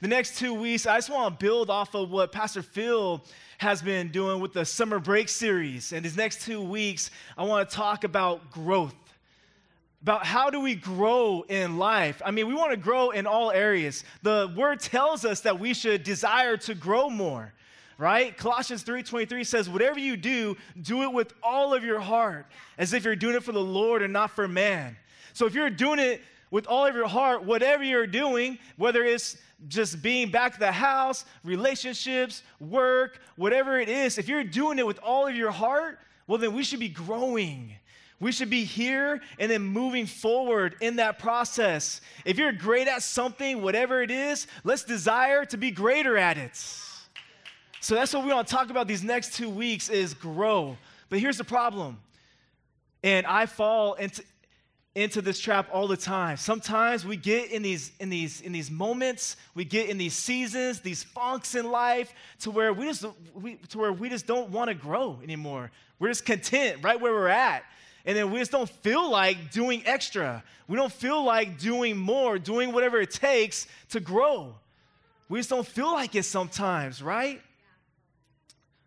The next two weeks, I just want to build off of what Pastor Phil has been doing with the summer break series. And these next two weeks, I want to talk about growth. About how do we grow in life? I mean, we want to grow in all areas. The word tells us that we should desire to grow more right? Colossians 3:23 says, "Whatever you do, do it with all of your heart, as if you're doing it for the Lord and not for man." So if you're doing it with all of your heart, whatever you're doing, whether it's just being back to the house, relationships, work, whatever it is, if you're doing it with all of your heart, well, then we should be growing. We should be here and then moving forward in that process. If you're great at something, whatever it is, let's desire to be greater at it. So that's what we want to talk about these next two weeks is grow. But here's the problem. And I fall into, into this trap all the time. Sometimes we get in these in these in these moments, we get in these seasons, these funks in life to where we just we, to where we just don't want to grow anymore. We're just content right where we're at. And then we just don't feel like doing extra. We don't feel like doing more, doing whatever it takes to grow. We just don't feel like it sometimes, right?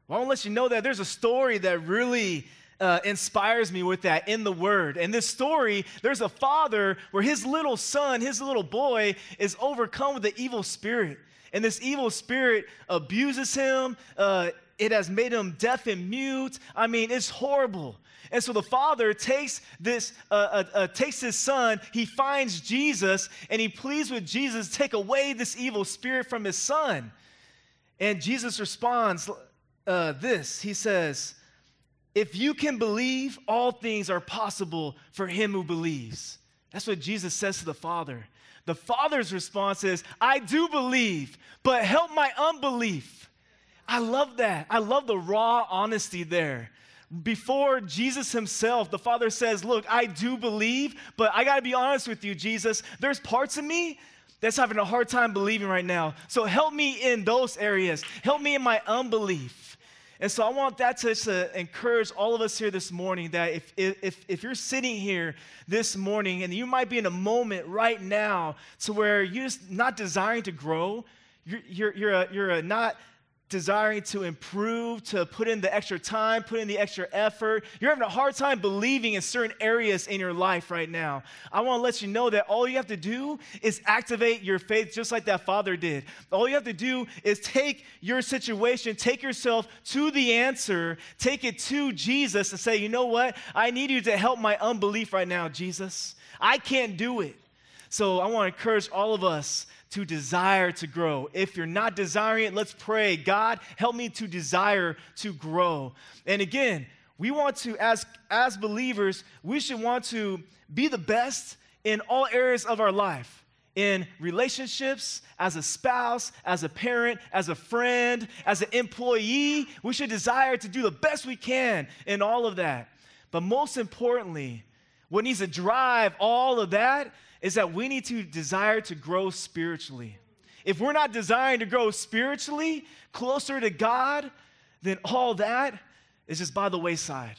Well, I want to let you know that there's a story that really uh, inspires me with that in the word. And this story, there's a father where his little son, his little boy, is overcome with the evil spirit. And this evil spirit abuses him. Uh, it has made him deaf and mute. I mean, it's horrible. And so the father takes this, uh, uh, uh, takes his son. He finds Jesus, and he pleads with Jesus, take away this evil spirit from his son. And Jesus responds uh, this. He says, if you can believe, all things are possible for him who believes. That's what Jesus says to the Father. The Father's response is, I do believe, but help my unbelief. I love that. I love the raw honesty there. Before Jesus himself, the Father says, Look, I do believe, but I got to be honest with you, Jesus. There's parts of me that's having a hard time believing right now. So help me in those areas. Help me in my unbelief. And so I want that to, to, encourage all of us here this morning that if, if, if you're sitting here this morning and you might be in a moment right now to where you're just not desiring to grow, you're, you're, you're, a, you're a not desiring to improve, to put in the extra time, put in the extra effort. You're having a hard time believing in certain areas in your life right now. I want to let you know that all you have to do is activate your faith just like that father did. All you have to do is take your situation, take yourself to the answer, take it to Jesus and say, you know what? I need you to help my unbelief right now, Jesus. I can't do it. So I want to encourage all of us to desire to grow. If you're not desiring it, let's pray. God, help me to desire to grow. And again, we want to, as, as believers, we should want to be the best in all areas of our life in relationships, as a spouse, as a parent, as a friend, as an employee. We should desire to do the best we can in all of that. But most importantly, what needs to drive all of that is that we need to desire to grow spiritually. If we're not desiring to grow spiritually closer to God, then all that is just by the wayside.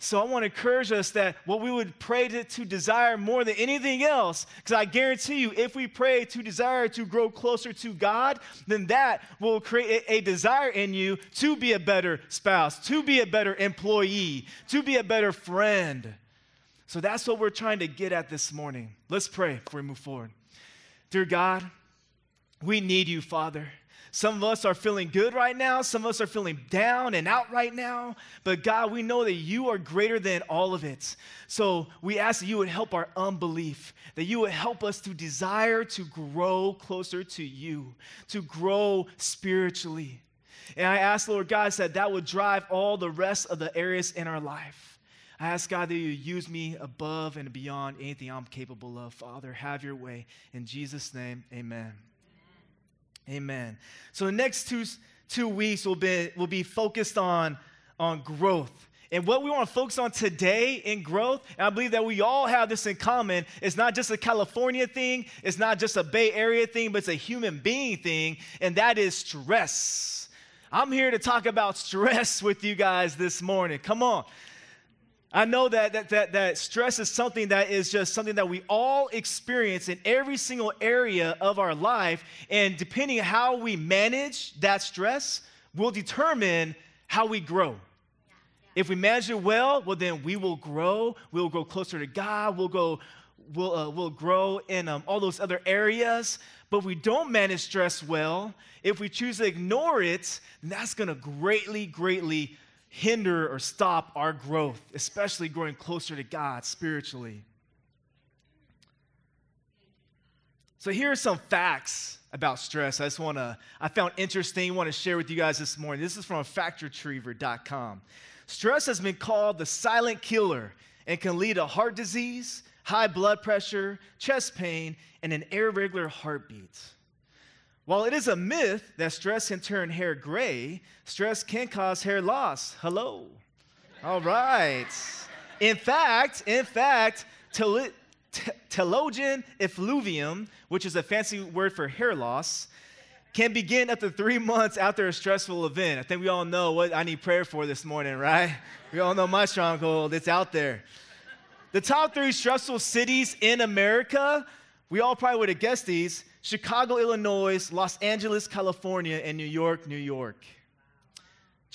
So I want to encourage us that what we would pray to, to desire more than anything else, because I guarantee you, if we pray to desire to grow closer to God, then that will create a, a desire in you to be a better spouse, to be a better employee, to be a better friend. So that's what we're trying to get at this morning. Let's pray before we move forward. Dear God, we need you, Father. Some of us are feeling good right now. Some of us are feeling down and out right now. But God, we know that you are greater than all of it. So we ask that you would help our unbelief, that you would help us to desire to grow closer to you, to grow spiritually. And I ask, Lord God, that that would drive all the rest of the areas in our life. I ask God that you use me above and beyond anything I'm capable of. Father, have your way. In Jesus' name, amen. Amen. So the next two, two weeks will be, will be focused on, on growth. And what we want to focus on today in growth, and I believe that we all have this in common, it's not just a California thing, it's not just a Bay Area thing, but it's a human being thing, and that is stress. I'm here to talk about stress with you guys this morning. Come on. I know that, that, that, that stress is something that is just something that we all experience in every single area of our life. And depending on how we manage that stress, will determine how we grow. If we manage it well, well, then we will grow. We'll grow closer to God. We'll go, we'll, uh, we'll grow in um, all those other areas. But if we don't manage stress well, if we choose to ignore it, then that's going to greatly, greatly hinder or stop our growth, especially growing closer to God spiritually. So here are some facts about stress. I just want to, I found interesting, want to share with you guys this morning. This is from factretriever.com. Stress has been called the silent killer and can lead to heart disease, high blood pressure, chest pain, and an irregular heartbeat. While it is a myth that stress can turn hair gray, stress can cause hair loss. Hello. All right. In fact, in fact, t- telogen effluvium, which is a fancy word for hair loss, can begin up to three months after a stressful event. I think we all know what I need prayer for this morning, right? We all know my stronghold, it's out there. The top three stressful cities in America, we all probably would have guessed these Chicago, Illinois, Los Angeles, California, and New York, New York.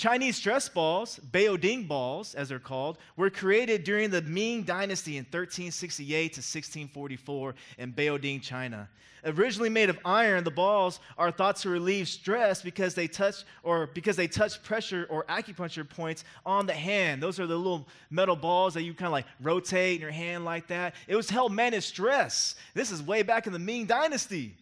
Chinese stress balls, Baoding balls, as they're called, were created during the Ming Dynasty in 1368 to 1644 in Baoding, China. Originally made of iron, the balls are thought to relieve stress because they touch or because they touch pressure or acupuncture points on the hand. Those are the little metal balls that you kind of like rotate in your hand like that. It was help manage stress. This is way back in the Ming Dynasty.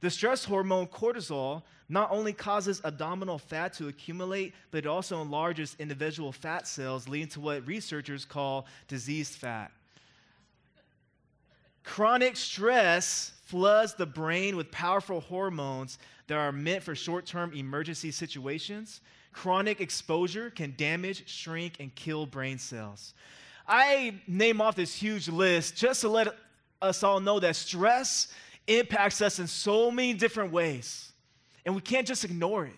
The stress hormone cortisol not only causes abdominal fat to accumulate, but it also enlarges individual fat cells, leading to what researchers call diseased fat. Chronic stress floods the brain with powerful hormones that are meant for short term emergency situations. Chronic exposure can damage, shrink, and kill brain cells. I name off this huge list just to let us all know that stress impacts us in so many different ways. And we can't just ignore it.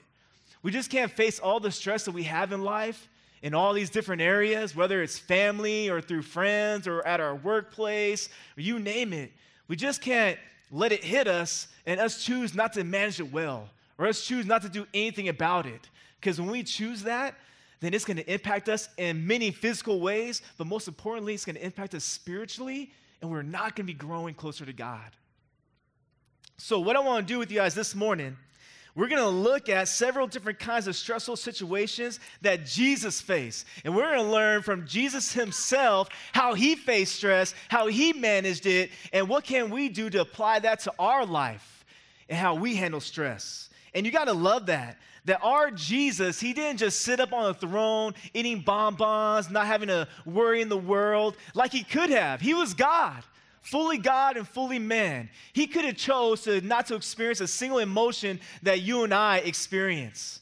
We just can't face all the stress that we have in life in all these different areas, whether it's family or through friends or at our workplace, or you name it. We just can't let it hit us and us choose not to manage it well or us choose not to do anything about it. Because when we choose that, then it's going to impact us in many physical ways, but most importantly, it's going to impact us spiritually, and we're not going to be growing closer to God. So, what I want to do with you guys this morning, we're going to look at several different kinds of stressful situations that Jesus faced. And we're going to learn from Jesus himself how he faced stress, how he managed it, and what can we do to apply that to our life and how we handle stress. And you got to love that. That our Jesus, he didn't just sit up on a throne eating bonbons, not having to worry in the world like he could have. He was God fully God and fully man. He could have chose to not to experience a single emotion that you and I experience.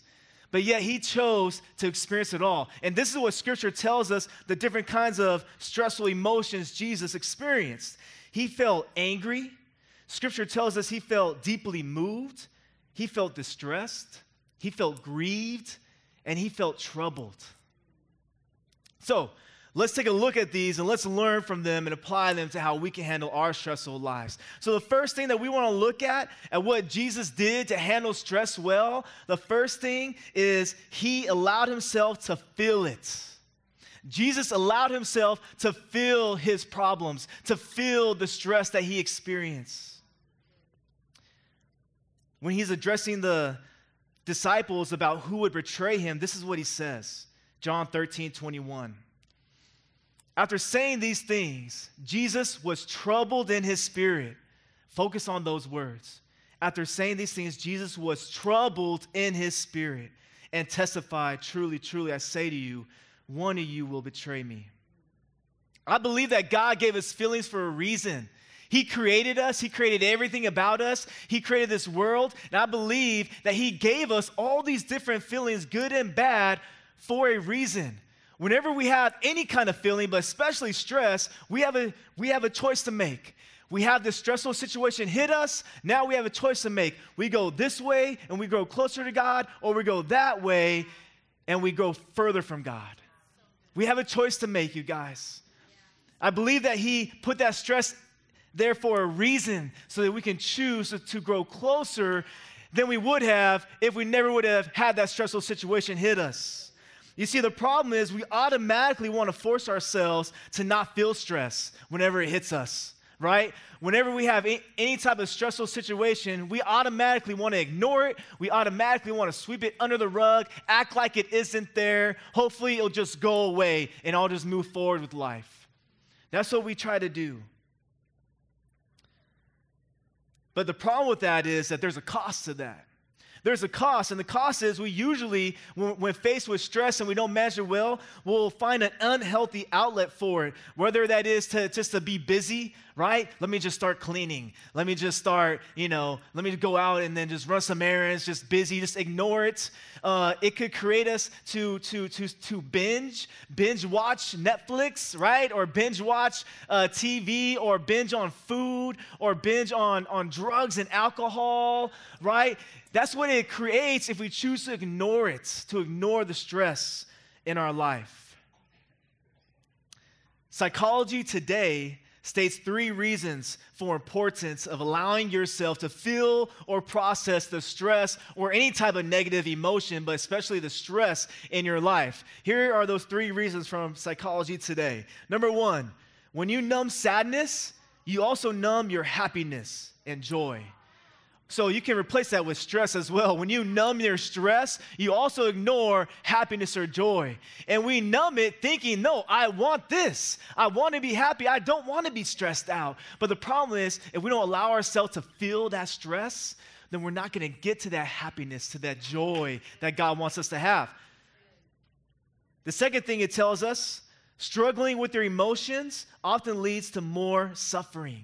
But yet he chose to experience it all. And this is what scripture tells us the different kinds of stressful emotions Jesus experienced. He felt angry. Scripture tells us he felt deeply moved. He felt distressed. He felt grieved. And he felt troubled. So, Let's take a look at these and let's learn from them and apply them to how we can handle our stressful lives. So, the first thing that we want to look at, at what Jesus did to handle stress well, the first thing is he allowed himself to feel it. Jesus allowed himself to feel his problems, to feel the stress that he experienced. When he's addressing the disciples about who would betray him, this is what he says John 13, 21. After saying these things, Jesus was troubled in his spirit. Focus on those words. After saying these things, Jesus was troubled in his spirit and testified, Truly, truly, I say to you, one of you will betray me. I believe that God gave us feelings for a reason. He created us, He created everything about us, He created this world, and I believe that He gave us all these different feelings, good and bad, for a reason whenever we have any kind of feeling, but especially stress, we have a, we have a choice to make. We have this stressful situation hit us. Now we have a choice to make. We go this way and we grow closer to God, or we go that way and we go further from God. We have a choice to make, you guys. I believe that He put that stress there for a reason so that we can choose to grow closer than we would have if we never would have had that stressful situation hit us. You see, the problem is we automatically want to force ourselves to not feel stress whenever it hits us, right? Whenever we have any type of stressful situation, we automatically want to ignore it. We automatically want to sweep it under the rug, act like it isn't there. Hopefully, it'll just go away and I'll just move forward with life. That's what we try to do. But the problem with that is that there's a cost to that. There's a cost, and the cost is we usually, when, faced with stress and we don't measure well, we'll find an unhealthy outlet for it. Whether that is to just to be busy, right? Let me just start cleaning. Let me just start, you know, let me go out and then just run some errands, just busy, just ignore it. Uh, it could create us to, to, to, to binge, binge watch Netflix, right? Or binge watch uh, TV, or binge on food, or binge on, on drugs and alcohol, right? That's what it creates if we choose to ignore it, to ignore the stress in our life. Psychology today states three reasons for importance of allowing yourself to feel or process the stress or any type of negative emotion but especially the stress in your life. Here are those three reasons from psychology today. Number one when you numb sadness you also numb your happiness and joy so you can replace that with stress as well. When you numb your stress, you also ignore happiness or joy. And we numb it thinking, no, I want this. I want to be happy. I don't want to be stressed out. But the problem is, if we don't allow ourselves to feel that stress, then we're not going to get to that happiness, to that joy that God wants us to have. The second thing it tells us struggling with your emotions often leads to more suffering.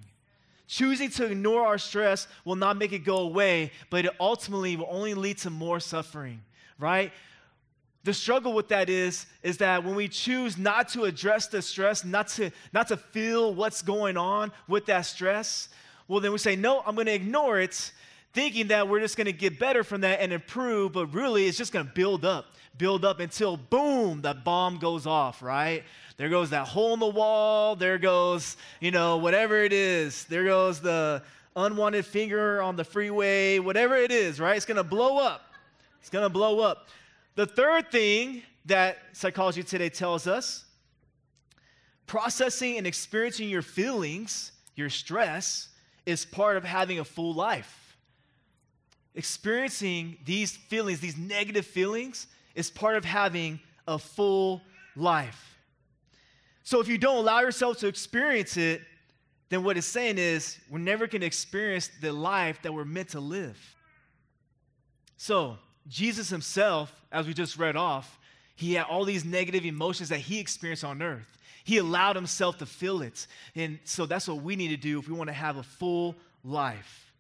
Choosing to ignore our stress will not make it go away, but it ultimately will only lead to more suffering, right? The struggle with that is, is that when we choose not to address the stress, not to, not to feel what's going on with that stress, well, then we say, no, I'm going to ignore it, thinking that we're just going to get better from that and improve, but really it's just going to build up, build up until boom, that bomb goes off, right? There goes that hole in the wall. There goes, you know, whatever it is. There goes the unwanted finger on the freeway, whatever it is, right? It's going to blow up. It's going to blow up. The third thing that psychology today tells us processing and experiencing your feelings, your stress, is part of having a full life. Experiencing these feelings, these negative feelings, is part of having a full life. So if you don't allow yourself to experience it, then what it's saying is we're never going to experience the life that we're meant to live. So, Jesus himself, as we just read off, he had all these negative emotions that he experienced on earth. He allowed himself to feel it. And so that's what we need to do if we want to have a full life.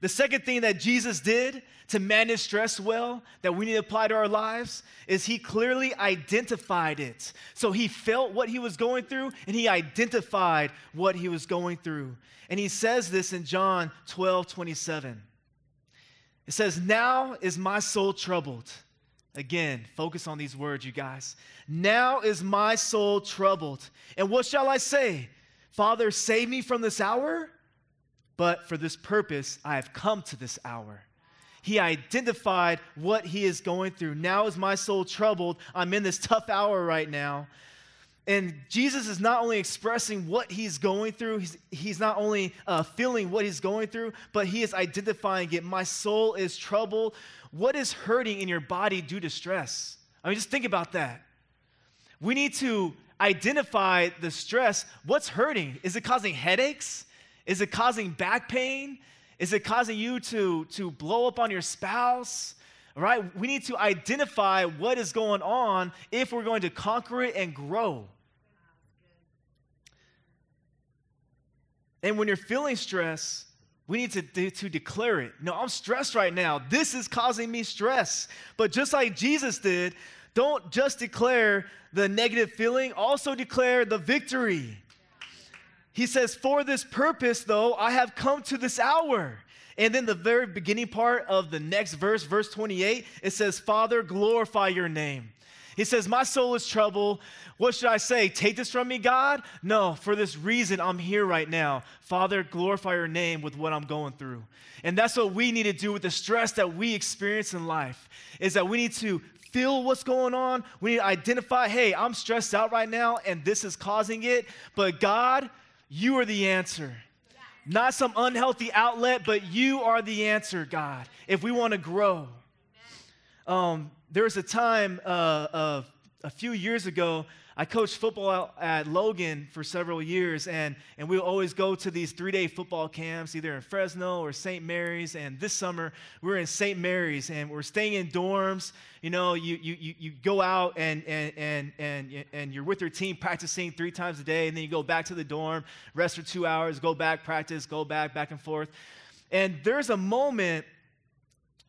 The second thing that Jesus did to manage stress well, that we need to apply to our lives, is he clearly identified it. So he felt what he was going through and he identified what he was going through. And he says this in John 12 27. It says, Now is my soul troubled. Again, focus on these words, you guys. Now is my soul troubled. And what shall I say? Father, save me from this hour? But for this purpose I have come to this hour. He identified what he is going through. Now is my soul troubled. I'm in this tough hour right now. And Jesus is not only expressing what he's going through, he's, he's not only uh, feeling what he's going through, but he is identifying it. My soul is troubled. What is hurting in your body due to stress? I mean, just think about that. We need to identify the stress. What's hurting? Is it causing headaches? Is it causing back pain? Is it causing you to, to blow up on your spouse? All right, we need to identify what is going on if we're going to conquer it and grow. And when you're feeling stress, we need to, to, to, declare it. No, I'm stressed right now. This is causing me stress. But just like Jesus did, don't just declare the negative feeling, also declare the victory. He says, For this purpose, though, I have come to this hour. And then the very beginning part of the next verse, verse 28, it says, Father, glorify your name. He says, My soul is troubled. What should I say? Take this from me, God? No, for this reason, I'm here right now. Father, glorify your name with what I'm going through. And that's what we need to do with the stress that we experience in life, is that we need to feel what's going on. We need to identify, hey, I'm stressed out right now, and this is causing it. But God, you are the answer. Not some unhealthy outlet, but you are the answer, God, if we want to grow. Um, there was a time uh, of a few years ago, I coached football at Logan for several years, and, and we always go to these three day football camps, either in Fresno or St. Mary's. And this summer, we are in St. Mary's, and we're staying in dorms. You know, you, you, you go out and, and, and, and, and you're with your team practicing three times a day, and then you go back to the dorm, rest for two hours, go back, practice, go back, back and forth. And there's a moment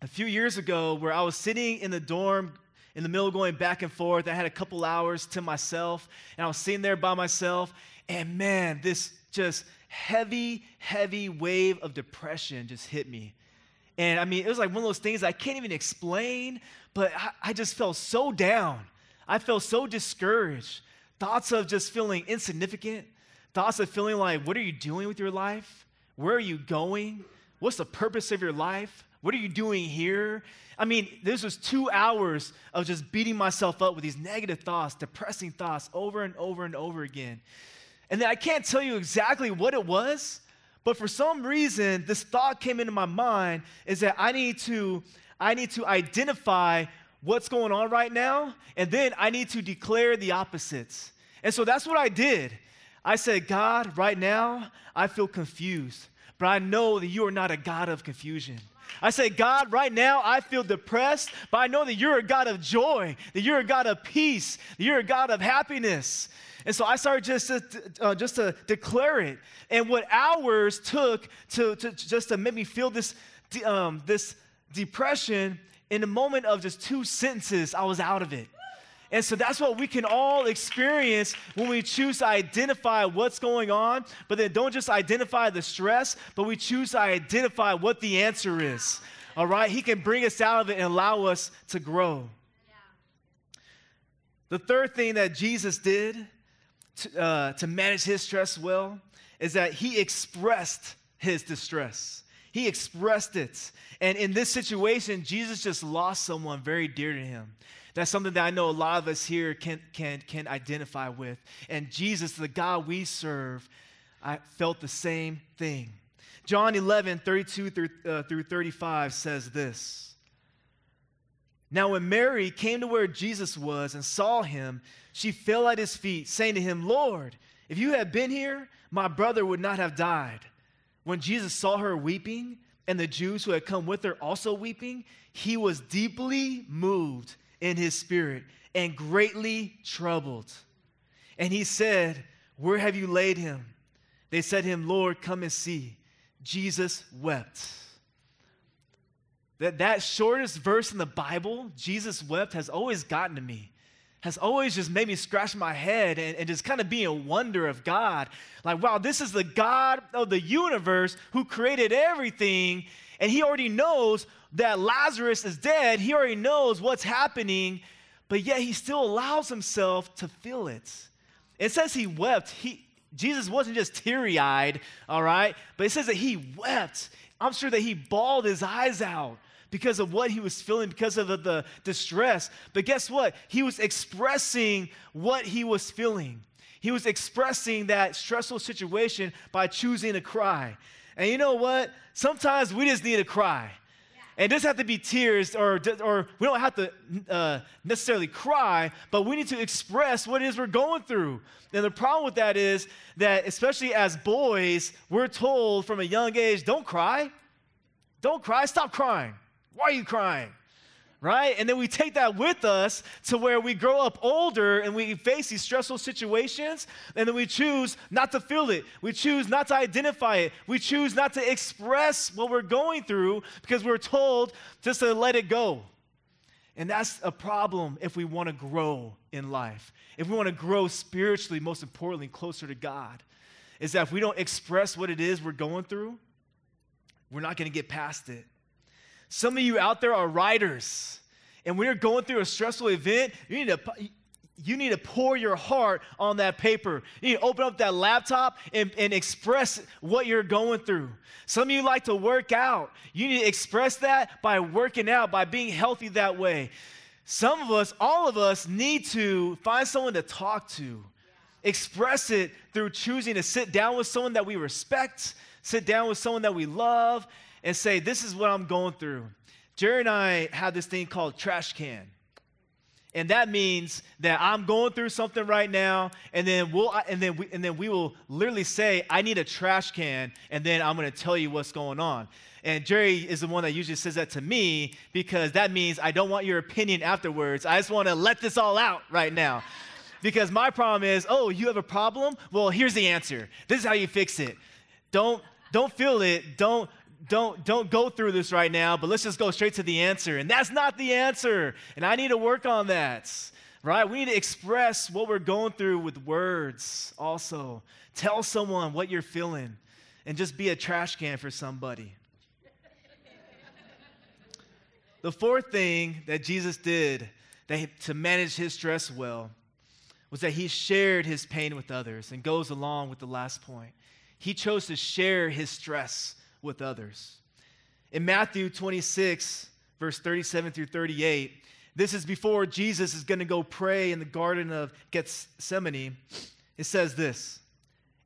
a few years ago where I was sitting in the dorm in the middle of going back and forth. I had a couple hours to myself, and I was sitting there by myself, and man, this just heavy, heavy wave of depression just hit me. And I mean, it was like one of those things I can't even explain, but I, I just felt so down. I felt so discouraged. Thoughts of just feeling insignificant, thoughts of feeling like, what are you doing with your life? Where are you going? What's the purpose of your life? What are you doing here? I mean, this was two hours of just beating myself up with these negative thoughts, depressing thoughts over and over and over again. And then I can't tell you exactly what it was, but for some reason, this thought came into my mind is that I need to, I need to identify what's going on right now, and then I need to declare the opposites. And so that's what I did. I said, God, right now, I feel confused, but I know that you are not a God of confusion. I say, God, right now I feel depressed, but I know that you're a God of joy, that you're a God of peace, that you're a God of happiness. And so I started just to, uh, just to declare it. And what hours took to, to just to make me feel this, um, this depression, in a moment of just two sentences, I was out of it. And so that's what we can all experience when we choose to identify what's going on, but then don't just identify the stress, but we choose to identify what the answer is. All right? He can bring us out of it and allow us to grow. The third thing that Jesus did to, uh, to manage his stress well is that he expressed his distress. He expressed it. And in this situation, Jesus just lost someone very dear to him. That's something that I know a lot of us here can, can, can identify with. And Jesus, the God we serve, I felt the same thing. John 11, 32 through, uh, through 35 says this. Now, when Mary came to where Jesus was and saw him, she fell at his feet, saying to him, Lord, if you had been here, my brother would not have died. When Jesus saw her weeping, and the Jews who had come with her also weeping, he was deeply moved in his spirit and greatly troubled. And he said, Where have you laid him? They said to him, Lord, come and see. Jesus wept. That, that shortest verse in the Bible, Jesus wept, has always gotten to me. Has always just made me scratch my head and, and just kind of be in wonder of God. Like, wow, this is the God of the universe who created everything, and he already knows that Lazarus is dead, he already knows what's happening, but yet he still allows himself to feel it. It says he wept. He, Jesus wasn't just teary eyed, all right? But it says that he wept. I'm sure that he bawled his eyes out because of what he was feeling, because of the, the distress. But guess what? He was expressing what he was feeling. He was expressing that stressful situation by choosing to cry. And you know what? Sometimes we just need to cry. And it doesn't have to be tears, or, or we don't have to uh, necessarily cry, but we need to express what it is we're going through. And the problem with that is that, especially as boys, we're told from a young age don't cry. Don't cry. Stop crying. Why are you crying? Right? And then we take that with us to where we grow up older and we face these stressful situations, and then we choose not to feel it. We choose not to identify it. We choose not to express what we're going through because we're told just to let it go. And that's a problem if we want to grow in life. If we want to grow spiritually, most importantly, closer to God, is that if we don't express what it is we're going through, we're not going to get past it. Some of you out there are writers. And when you're going through a stressful event, you need to you need to pour your heart on that paper. You need to open up that laptop and, and express what you're going through. Some of you like to work out. You need to express that by working out, by being healthy that way. Some of us, all of us, need to find someone to talk to. Express it through choosing to sit down with someone that we respect, sit down with someone that we love, and say, This is what I'm going through. Jerry and I have this thing called trash can. And that means that I'm going through something right now, and then we'll and then we, and then we will literally say, "I need a trash can," and then I'm to tell you what's going on. And Jerry is the one that usually says that to me because that means I don't want your opinion afterwards. I just want to let this all out right now. Because my problem is, oh, you have a problem? Well, here's the answer. This is how you fix it. Don't don't feel it. Don't don't don't go through this right now, but let's just go straight to the answer. And that's not the answer. And I need to work on that. Right? We need to express what we're going through with words also. Tell someone what you're feeling and just be a trash can for somebody. the fourth thing that Jesus did that, to manage his stress well was that he shared his pain with others and goes along with the last point. He chose to share his stress with others. In Matthew 26, verse 37 through 38, this is before Jesus is going to go pray in the Garden of Gethsemane. It says this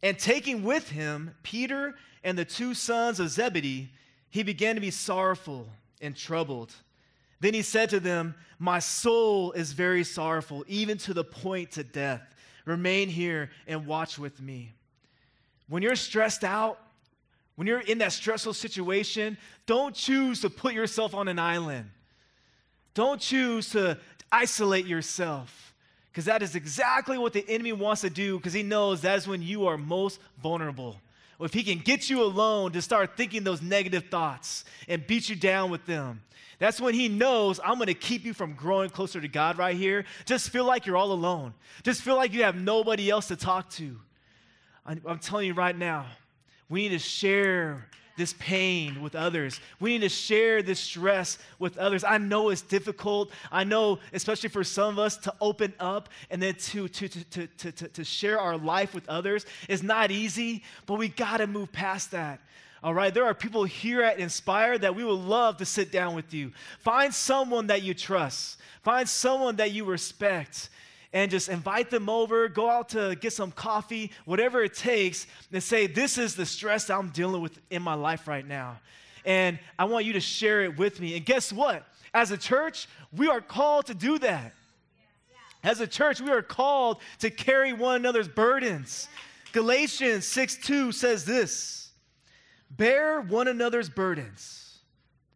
And taking with him Peter and the two sons of Zebedee, he began to be sorrowful and troubled. Then he said to them, My soul is very sorrowful, even to the point to death. Remain here and watch with me. When you're stressed out, when you're in that stressful situation, don't choose to put yourself on an island. Don't choose to isolate yourself because that is exactly what the enemy wants to do because he knows that is when you are most vulnerable. If he can get you alone to start thinking those negative thoughts and beat you down with them, that's when he knows I'm going to keep you from growing closer to God right here. Just feel like you're all alone. Just feel like you have nobody else to talk to. I'm telling you right now, we need to share this pain with others. We need to share this stress with others. I know it's difficult. I know, especially for some of us, to open up and then to, to, to, to, to, to share our life with others is not easy, but we got to move past that. All right, there are people here at Inspire that we would love to sit down with you. Find someone that you trust, find someone that you respect, and just invite them over, go out to get some coffee, whatever it takes, and say, This is the stress I'm dealing with in my life right now. And I want you to share it with me. And guess what? As a church, we are called to do that. As a church, we are called to carry one another's burdens. Galatians 6 2 says this Bear one another's burdens.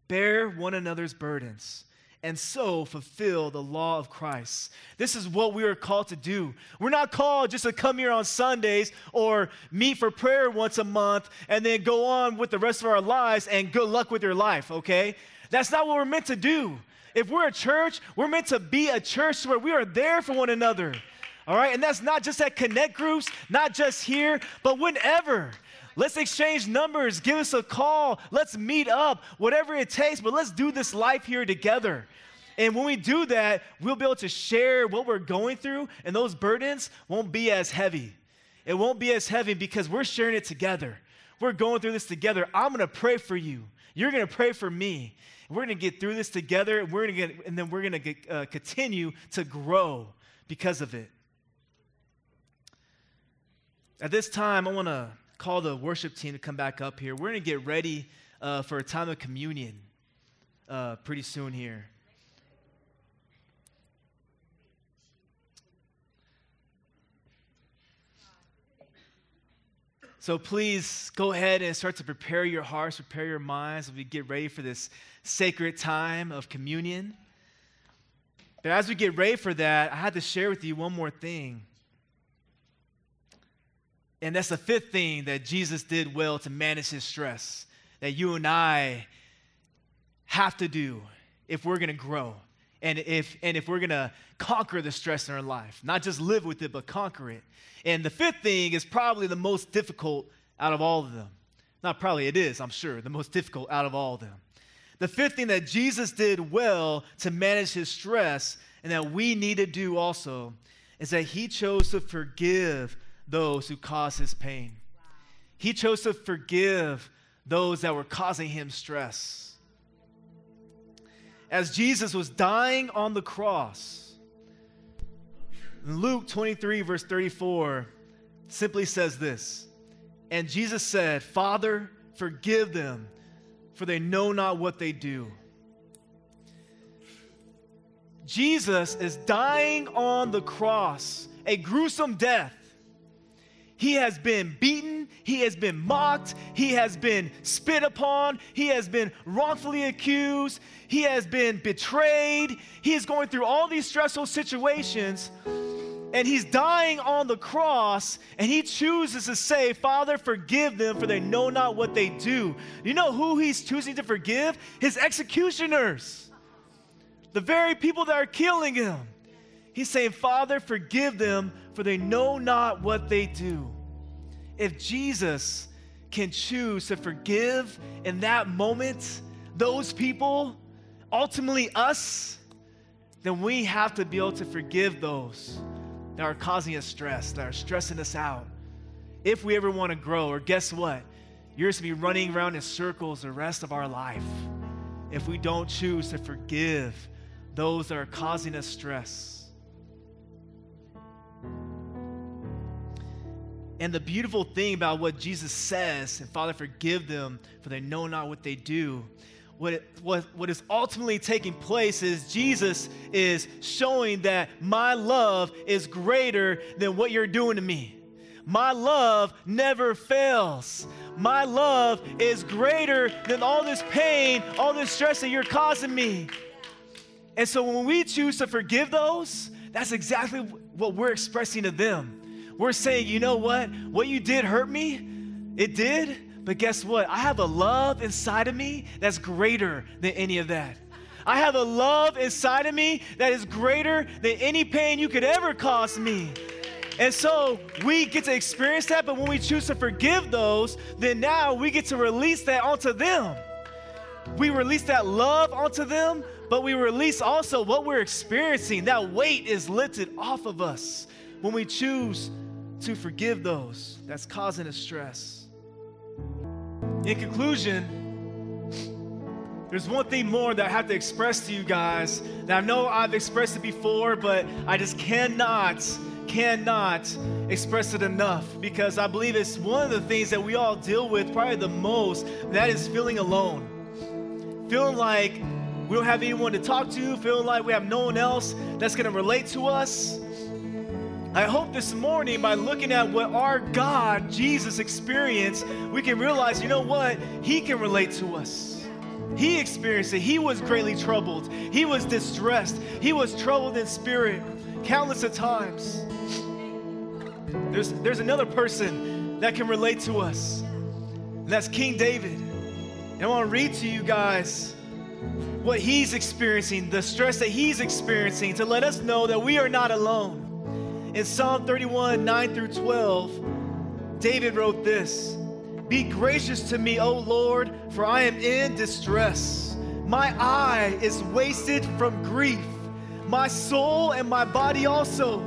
Bear one another's burdens and so fulfill the law of Christ. This is what we are called to do. We're not called just to come here on Sundays or meet for prayer once a month and then go on with the rest of our lives and good luck with your life, okay? That's not what we're meant to do. If we're a church, we're meant to be a church where we are there for one another. All right? And that's not just at connect groups, not just here, but whenever. Let's exchange numbers. Give us a call. Let's meet up, whatever it takes, but let's do this life here together. And when we do that, we'll be able to share what we're going through, and those burdens won't be as heavy. It won't be as heavy because we're sharing it together. We're going through this together. I'm going to pray for you. You're going to pray for me. We're going to get through this together, and, we're gonna get, and then we're going to uh, continue to grow because of it. At this time, I want to call the worship team to come back up here. We're going to get ready uh, for a time of communion uh, pretty soon here. So please go ahead and start to prepare your hearts, prepare your minds as we get ready for this sacred time of communion. But as we get ready for that, I had to share with you one more thing. And that's the fifth thing that Jesus did well to manage his stress, that you and I have to do if we're going to grow and if, and if we're going to conquer the stress in our life, not just live with it, but conquer it. And the fifth thing is probably the most difficult out of all of them. Not probably, it is, I'm sure, the most difficult out of all of them. The fifth thing that Jesus did well to manage his stress and that we need to do also is that he chose to forgive those who caused his pain. He chose to forgive those that were causing him stress. As Jesus was dying on the cross, Luke 23, verse 34, simply says this And Jesus said, Father, forgive them, for they know not what they do. Jesus is dying on the cross, a gruesome death. He has been beaten, he has been mocked, he has been spit upon, he has been wrongfully accused, he has been betrayed. He is going through all these stressful situations and he's dying on the cross and he chooses to say father forgive them for they know not what they do. You know who he's choosing to forgive? His executioners. The very people that are killing him. He's saying, Father, forgive them, for they know not what they do. If Jesus can choose to forgive in that moment those people, ultimately us, then we have to be able to forgive those that are causing us stress, that are stressing us out. If we ever want to grow, or guess what? You're just to be running around in circles the rest of our life if we don't choose to forgive those that are causing us stress. And the beautiful thing about what Jesus says, and Father, forgive them, for they know not what they do. What, it, what, what is ultimately taking place is Jesus is showing that my love is greater than what you're doing to me. My love never fails. My love is greater than all this pain, all this stress that you're causing me. And so when we choose to forgive those, that's exactly what we're expressing to them. We're saying, you know what? What you did hurt me. It did. But guess what? I have a love inside of me that's greater than any of that. I have a love inside of me that is greater than any pain you could ever cause me. And so we get to experience that, but when we choose to forgive those, then now we get to release that onto them. We release that love onto them, but we release also what we're experiencing. That weight is lifted off of us when we choose to forgive those that's causing us stress. In conclusion, there's one thing more that I have to express to you guys. Now, I know I've expressed it before, but I just cannot, cannot express it enough because I believe it's one of the things that we all deal with probably the most. That is feeling alone. Feeling like we don't have anyone to talk to, feeling like we have no one else that's going to relate to us. I hope this morning, by looking at what our God, Jesus, experienced, we can realize, you know what? He can relate to us. He experienced it. He was greatly troubled. He was distressed. He was troubled in spirit countless of times. There's, there's another person that can relate to us, and that's King David. And I want to read to you guys what he's experiencing, the stress that he's experiencing, to let us know that we are not alone. In Psalm 31 9 through 12, David wrote this Be gracious to me, O Lord, for I am in distress. My eye is wasted from grief, my soul and my body also.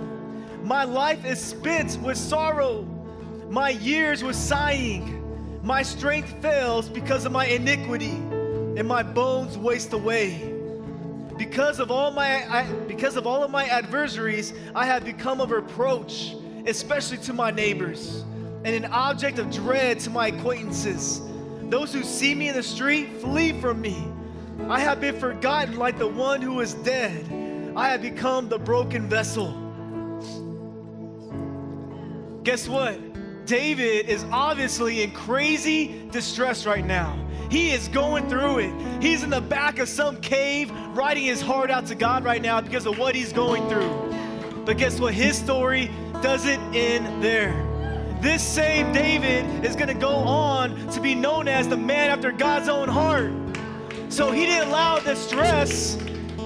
My life is spent with sorrow, my years with sighing. My strength fails because of my iniquity and my bones waste away. Because of all my I, because of all of my adversaries, I have become a reproach, especially to my neighbors, and an object of dread to my acquaintances. Those who see me in the street flee from me. I have been forgotten like the one who is dead. I have become the broken vessel. Guess what? David is obviously in crazy distress right now. He is going through it. He's in the back of some cave writing his heart out to God right now because of what he's going through. But guess what? His story doesn't end there. This same David is going to go on to be known as the man after God's own heart. So he didn't allow the stress.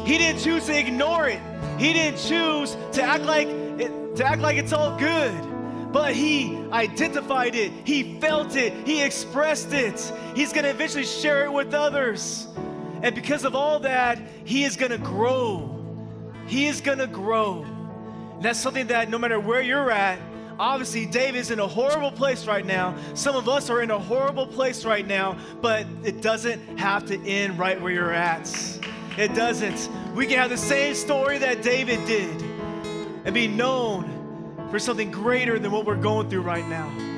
He didn't choose to ignore it. He didn't choose to act like it, to act like it's all good but he identified it, he felt it, he expressed it. He's going to eventually share it with others. And because of all that, he is going to grow. He is going to grow. And that's something that no matter where you're at, obviously David's in a horrible place right now. Some of us are in a horrible place right now, but it doesn't have to end right where you're at. It doesn't. We can have the same story that David did and be known for something greater than what we're going through right now.